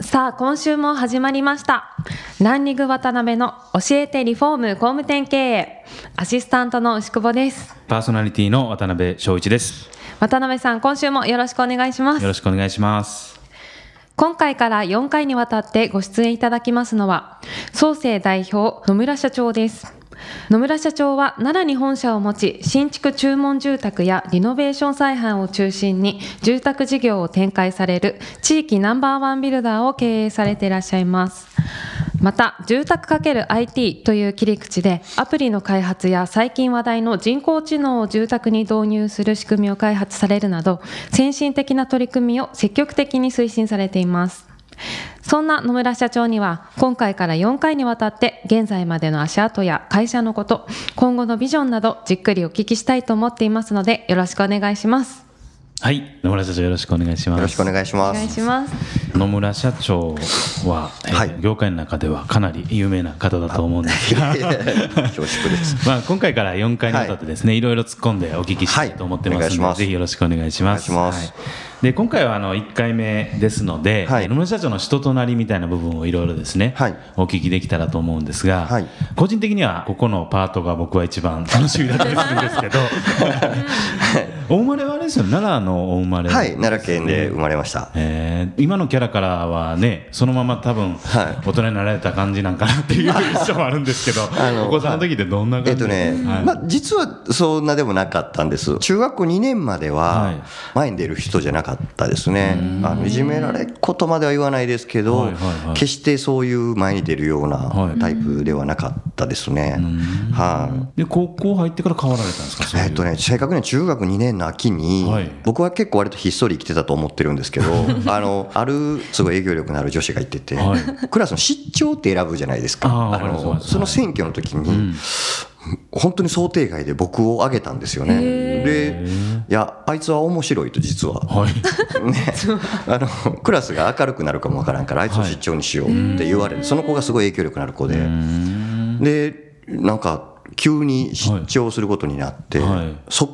さあ今週も始まりました。ランニング渡辺の教えてリフォーム工務店経営。アシスタントの牛久保です。パーソナリティの渡辺翔一です。渡辺さん今週もよろしくお願いします。よろしくお願いします。今回から4回にわたってご出演いただきますのは創生代表野村社長です野村社長は奈良に本社を持ち新築注文住宅やリノベーション再販を中心に住宅事業を展開される地域ナンバーワンビルダーを経営されていらっしゃいます。また住宅 ×IT という切り口でアプリの開発や最近話題の人工知能を住宅に導入する仕組みを開発されるなど先進的な取り組みを積極的に推進されています。そんな野村社長には今回から4回にわたって現在までの足跡や会社のこと今後のビジョンなどじっくりお聞きしたいと思っていますのでよろしくお願いします。はい野村社長よろしくお願いします。よろしくお願いします。お願いします野村社長は、えーはい。業界の中ではかなり有名な方だと思うんですが。恐縮です。まあ今回から4回にわたってですね、い、ろいろ突っ込んでお聞きしたいと思ってますので、はい。ぜひよろしくお願いします。お願いします。はいで今回はあの1回目ですので、はい。野村社長の人となりみたいな部分をいろいろですね、はい。お聞きできたらと思うんですが、はい。個人的にはここのパートが僕は一番 楽しみだったりするんですけどお生まれはあれですよ奈良のお生まれはい奈良県で生まれました。えー今のキャラからはねそのまま多分はい。大人になられた感じなんかなっていう印象もあるんですけど お子さんの時ってどんな感じ？えっとね、はい。まあ実はそんなでもなかったんです。中学校2年までははい。前に出る人じゃなかったですね、あのいじめられっことまでは言わないですけど、はいはいはい。決してそういう前に出るようはない。タイプではなかったですね、はい。で高校入ってから変わられたんですか？えっとね、正確には中学2年の秋に、はい。僕は結構割とひっそり生きてたと思ってるんですけど あのあるすごい営業力のある女子がいてて、はい。クラスの失調って選ぶじゃないですか。あのその選挙の時に、本当に想定外で僕を挙げたんですよね。でいやあいつは面白いと実は。はい。ね、あのクラスが明るくなるかもわからんからあいつを失調にしようって言われる、その子がすごい影響力のある子で、でなんか急に失調することになって、はい。はい。そっ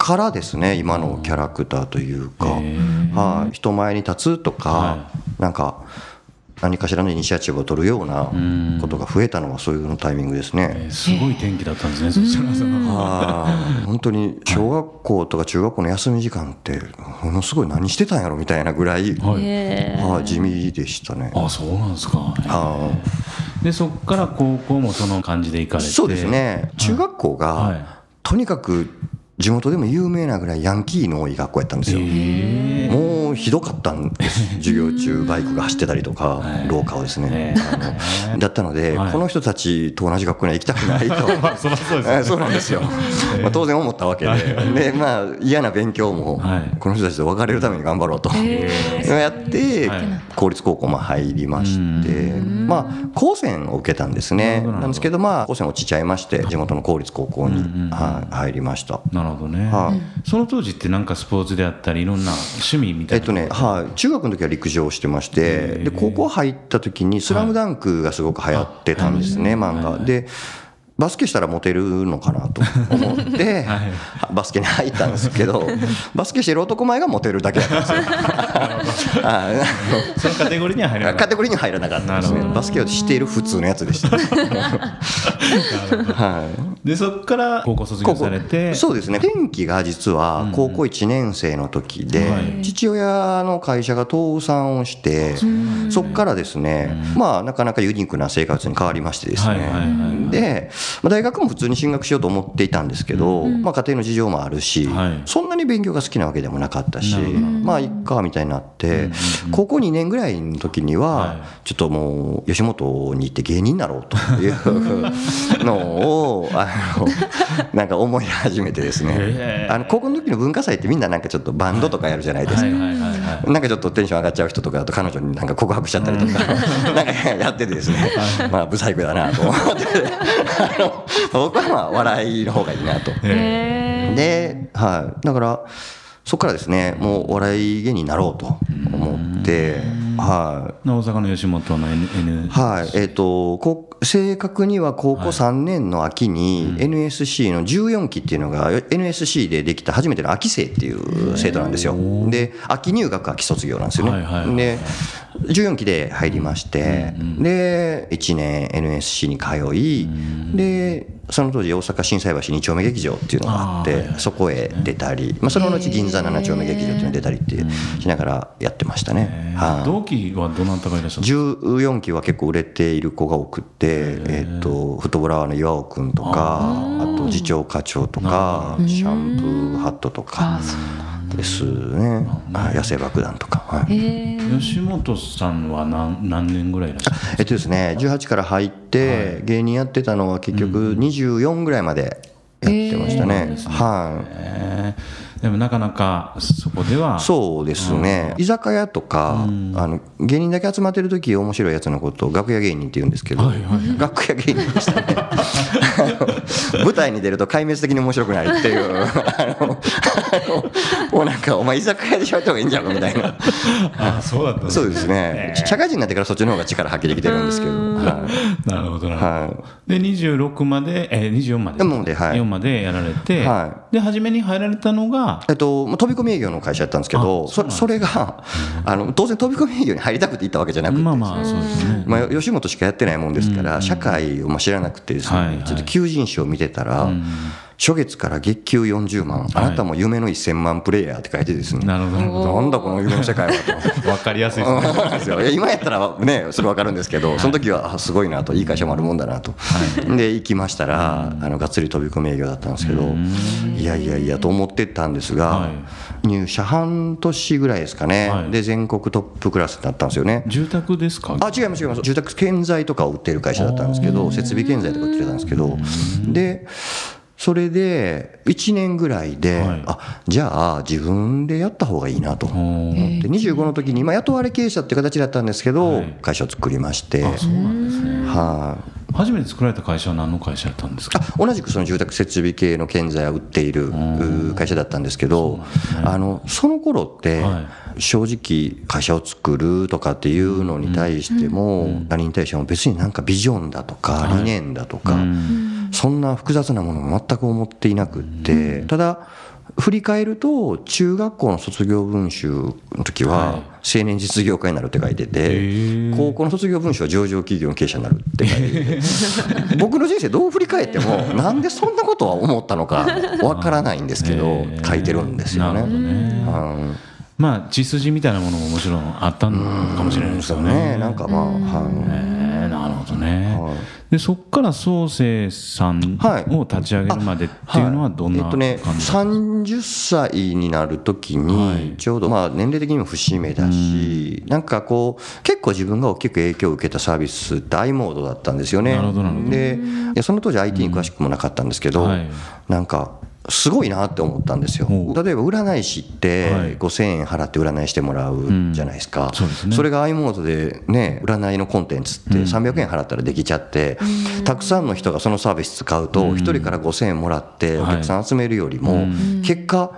からですね今のキャラクターというか、はい、人前に立つとか、はなんか何かしらのイニシアチブを取るようなことが増えたのはそういうタイミングですね。えーすごい天気だったんですねそしたら本当に小学校とか中学校の休み時間ってものすごい何してたんやろみたいなぐらい、はい。はい地味でしたね。あそうなんですか。あでそこから高校もその感じで行かれて。ーそうですね。中学校が、はい。とにかく地元でも有名なぐらいヤンキーの多い学校やったんですよ。えもうひどかったんです。授業中バイクが走ってたりとか 廊下をですね。あの だったのではい。この人たちと同じ学校には行きたくないと。ーそうなんですよ、まあ、当然思ったわけで。で、まあ、嫌な勉強もはい。この人たちと別れるために頑張ろうと。やってはい。公立高校も入りましてまあ高専を受けたんですね。なんですけどまあ高専落ちちゃいまして地元の公立高校にはい入りました。なるほどね、はい。その当時ってなんかスポーツであったりいろんな趣味みたいなえっとね、はい、中学の時は陸上をしてまして、で高校入った時に、スラムダンクがすごく流行ってたんですね、漫画。でバスケしたらモテるのかなと思って、バスケに入ったんですけど、バスケしてる男前がモテるだけだったんですよ。あそのカテゴリーには入らなかった。カテゴリーに入らなかったんですね。バスケをしている普通のやつでした。はい。でそこから高校卒業されて？そうですね。転機が実は高校1年生の時で、はい。父親の会社が倒産をしてそこからですね、まあなかなかユニークな生活に変わりましてですね、はいはいはい。で、まあ、大学も普通に進学しようと思っていたんですけど、まあ、家庭の事情もあるし、はい。そんなに勉強が好きなわけでもなかったしまあいっかみたいになって、高校2年ぐらいの時には、はい。ちょっともう吉本に行って芸人になろうというのをあのなんか思い始めてですねあの高校の時の文化祭ってみんななんかちょっとバンドとかやるじゃないですか。なんかちょっとテンション上がっちゃう人とかだと彼女になんか告白しちゃったりとか なんかやっててですね。まあ不細工だなと思って。あの僕はまあ笑いの方がいいなと。で、はい、だからそこからですねもうお笑い芸人になろうと思って、はい、大阪の吉本の N, N はい、えっ、と、こう正確には高校3年の秋に NSC の14期っていうのが NSC でできた初めての秋生っていう制度なんですよ。で、秋入学、秋卒業なんですよね。で、14期で入りまして、で、1年 NSC に通い、で、その当時大阪心斎橋2丁目劇場っていうのがあってそこへ出たり、まあ、その後銀座7丁目劇場っていうのに出たりってしながらやってましたね。はい。同期はどなたがいらっしゃる14期は結構売れている子が多くって、えっとフットボーラーの岩尾君とかあと次長課長とかシャンプーハットとかですね。あ野生爆弾とか、はい。吉本さんは何何年ぐらいいらっしゃるえっとですね18から入って芸人やってたのは結局24ぐらいまでやってましたね、はい。えーでもなかなかそこではそうですね、居酒屋とか、あの芸人だけ集まってる時面白いやつのことを楽屋芸人って言うんですけど、楽屋芸人でしたね。舞台に出ると壊滅的に面白くないっていう もうなんかお前居酒屋で喋った方がいいんじゃんかみたいな。あそうだったんですそうですね。社会人になってからそっちの方が力発揮できてるんですけど、はい。なるほどな。るほど、はで26まで、えー、24まで。ではい。4までやられて、はで初めに入られたのがえっと、まあ飛び込み営業の会社やったんですけどあそそれがあの当然飛び込み営業に入りたくて行ったわけじゃなくて。まあまあそうですね、まあ、吉本しかやってないもんですから、社会をまあ知らなくてですね、ちょっと求人誌を見てたら、初月から月給40万、あなたも夢の1000万プレイヤーって書いてですね、なるほど。なんだこの夢の世界はと。分かりやすいですね。今やったらねそれ分かるんですけどその時はあすごいなと。いい会社もあるもんだなと、で行きましたらあのがっつり飛び込み営業だったんですけどいやいやいやと思ってたんですが、は入社半年ぐらいですかね、はい。で全国トップクラスになったんですよね。住宅ですか？あ違います違います。住宅建材とかを売ってる会社だったんですけど設備建材とか売ってたんですけど。でそれで1年ぐらいで、はい。あじゃあ自分でやった方がいいなと。思って25の時に、まあ、雇われ経営者って形だったんですけど、はい。会社を作りまして。あそうなんですね。はい。初めて作られた会社は何の会社だったんですか？あ同じくその住宅設備系の建材を売っている会社だったんですけどあのその頃っては正直会社を作るとかっていうのに対しても何に対しても別になんかビジョンだとか理念だとかそんな複雑なものも全く思っていなくってただ振り返ると中学校の卒業文集の時は青年実業家になるって書いてて高校の卒業文集は上場企業の経営者になるって書いてて。僕の人生どう振り返ってもなんでそんなことは思ったのかわからないんですけど書いてるんですよね。なるほ。どね。うんまあ血筋みたいなものももちろんあったのかもしれないですよね。ね。なんかまあ、はい。えーなるほどね、はい。でそこから創生さんはいを立ち上げるまでっていうのはどんなえっとね、感じだったんですか、30歳になる時はい。に、ちょうどまあ年齢的にも節目だし、なんかこう、結構自分が大きく影響を受けたサービスって i モードだったん。ですよね。なるほどなるほどでいやその当時 IT に詳しくもなかったんですけど、はいなんか、すごいなって思ったんですよ。例えば占い師ってはい。5000円払って占いしてもらうじゃないですか。そうですね。それが i モードでね、占いのコンテンツって300円払ったらできちゃって、たくさんの人がそのサービス使うと、1人から5000円もらってお客さん集めるよりも、結果、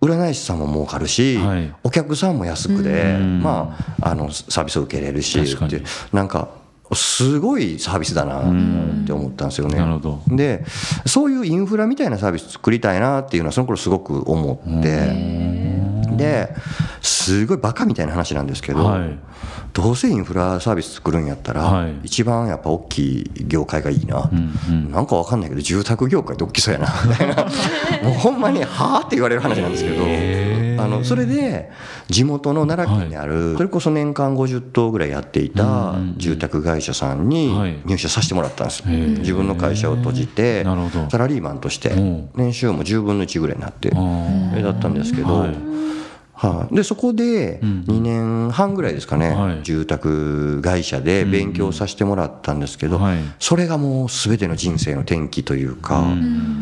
占い師さんも儲かるし、はい。お客さんも安くで、まあ、あのサービスを受けれるし確かに。ってなんかすごいサービスだなって思ったんですよね。なるほど。でそういうインフラみたいなサービス作りたいなっていうのはその頃すごく思って。ですごいバカみたいな話なんですけど、はい。どうせインフラサービス作るんやったら、はい。一番やっぱ大きい業界がいいな、なんかわかんないけど住宅業界って大きそうやなみたいな。もうほんまにはあって言われる話なんですけど。あのそれで地元の奈良県にある、それこそ年間50棟ぐらいやっていた住宅会社さんにはい。入社させてもらったんです、自分の会社を閉じてサラリーマンとしてうん。年収も10分の1ぐらいになってだったんですけど、はいはい、でそこでうん2年半ぐらいですかね、はい。住宅会社で勉強させてもらったんですけど、はい。それがもう全ての人生の転機というか、うんうん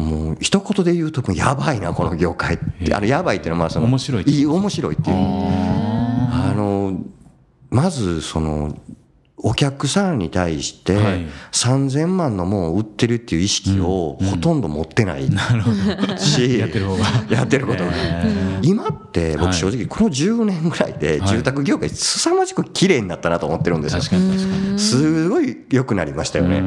もう一言で言うともうやばいなこの業界って。あのやばいっていうのはまあその面白いっていい面白いっていう。ああのまずそのお客さんに対してはい。3000万のもんを売ってるっていう意識をほとんど持ってないし、やってる方が。やってることが。今ってはい。僕正直この10年ぐらいで住宅業界凄まじく綺麗になったなと思ってるんですよ。すごい良くなりましたよね。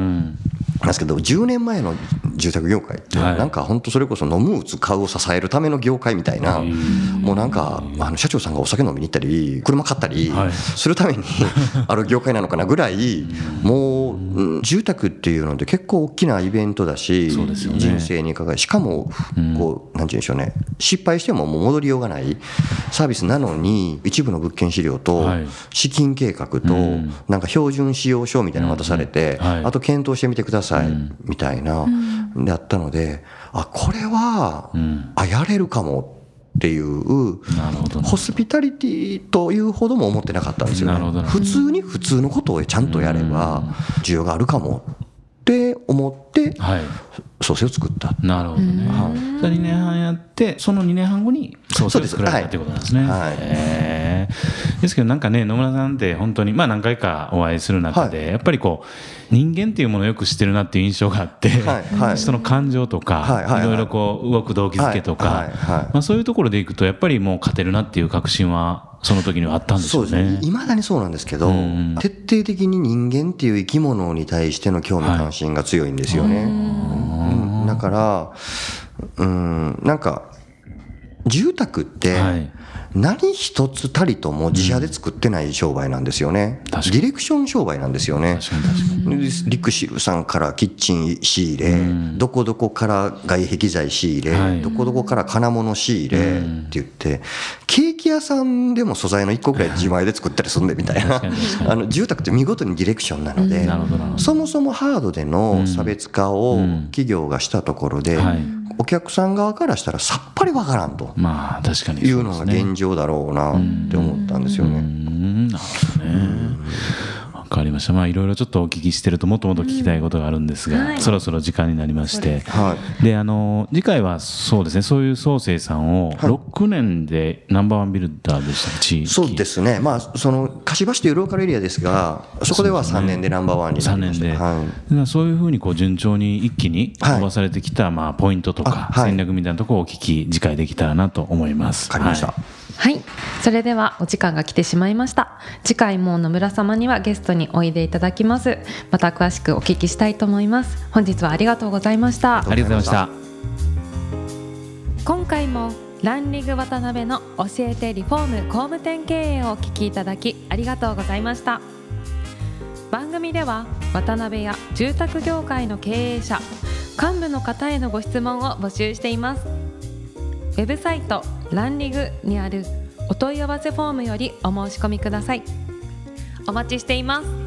ですけど10年前の住宅業界ってはい。なんか本当それこそ飲む打つ買うを支えるための業界みたいなもうなんかあの社長さんがお酒飲みに行ったり車買ったりはい。するために ある業界なのかなぐらいもううん住宅っていうので結構大きなイベントだし人生に関わる。しかもこうなんて言うんでしょうね。失敗してももう戻りようがないサービスなのに一部の物件資料とはい。資金計画とうん。なんか標準使用書みたいなの渡されてあと検討してみてくださいみたいなであったのであこれはうん。あやれるかもっていうホスピタリティというほども思ってなかったんですよね。普通に普通のことをちゃんとやれば需要があるかも思ってはい。創生を作った。なるほどね。はい。それ2年半やって、その2年半後にソースを作られたっていうことなんですね。はい。へー。ですけどなんかね野村さんって本当にまあ何回かお会いする中で、やっぱりこう人間っていうものをよく知ってるなっていう印象があって、はい。はい。人の感情とか、はい。はい。はい。いろいろこう動く動機づけとか、はい。はい。はい。まあそういうところでいくとやっぱりもう勝てるなっていう確信はその時にはあったんでしょうね。そうですねいまだにそうなんですけどうん。徹底的に人間っていう生き物に対しての興味関心が強いんですよね、うん。だからうん。なんか住宅ってはい何一つたりとも自社で作ってない商売なんですよね、デ確かに。ィレクション商売なんですよね。リクシルさんからキッチン仕入れ、うん。どこどこから外壁材仕入れ、はい。どこどこから金物仕入れって言って、ケーキ屋さんでも素材の1個くらい自前で作ったりするんでみたいな。あの住宅って見事にディレクションなので。そもそもハードでの差別化をうん。企業がしたところで、はいお客さん側からしたらさっぱりわからんとまあ確かにいうのが現状だろうなって思ったんですようね。んなるほどね。わかりました。まあいろいろちょっとお聞きしてるともっともっと聞きたいことがあるんですが、はい。そろそろ時間になりまして。はい。であの次回はそうですねそういう創生さんをはい。6年でナンバーワンビルダーでした地域。そうですね、まあ、その柏市というローカルエリアですが、そこでは3年でナンバーワンにな3りました。年で、そういうふうにこう順調に一気にはい。伸ばされてきたまあポイントとか戦略みたいなところをお聞き次回できたらなと思います。わかりました。はいはい。それではお時間が来てしまいました。次回も野村様にはゲストにおいでいただきます。また詳しくお聞きしたいと思います。本日はありがとうございました。ありがとうございました。今回もランリング渡辺の教えてリフォーム工務店経営をお聞きいただきありがとうございました番組では渡辺や住宅業界の経営者幹部の方へのご質問を募集していますウェブサイトランリグにあるお問い合わせフォームよりお申し込みください。お待ちしています。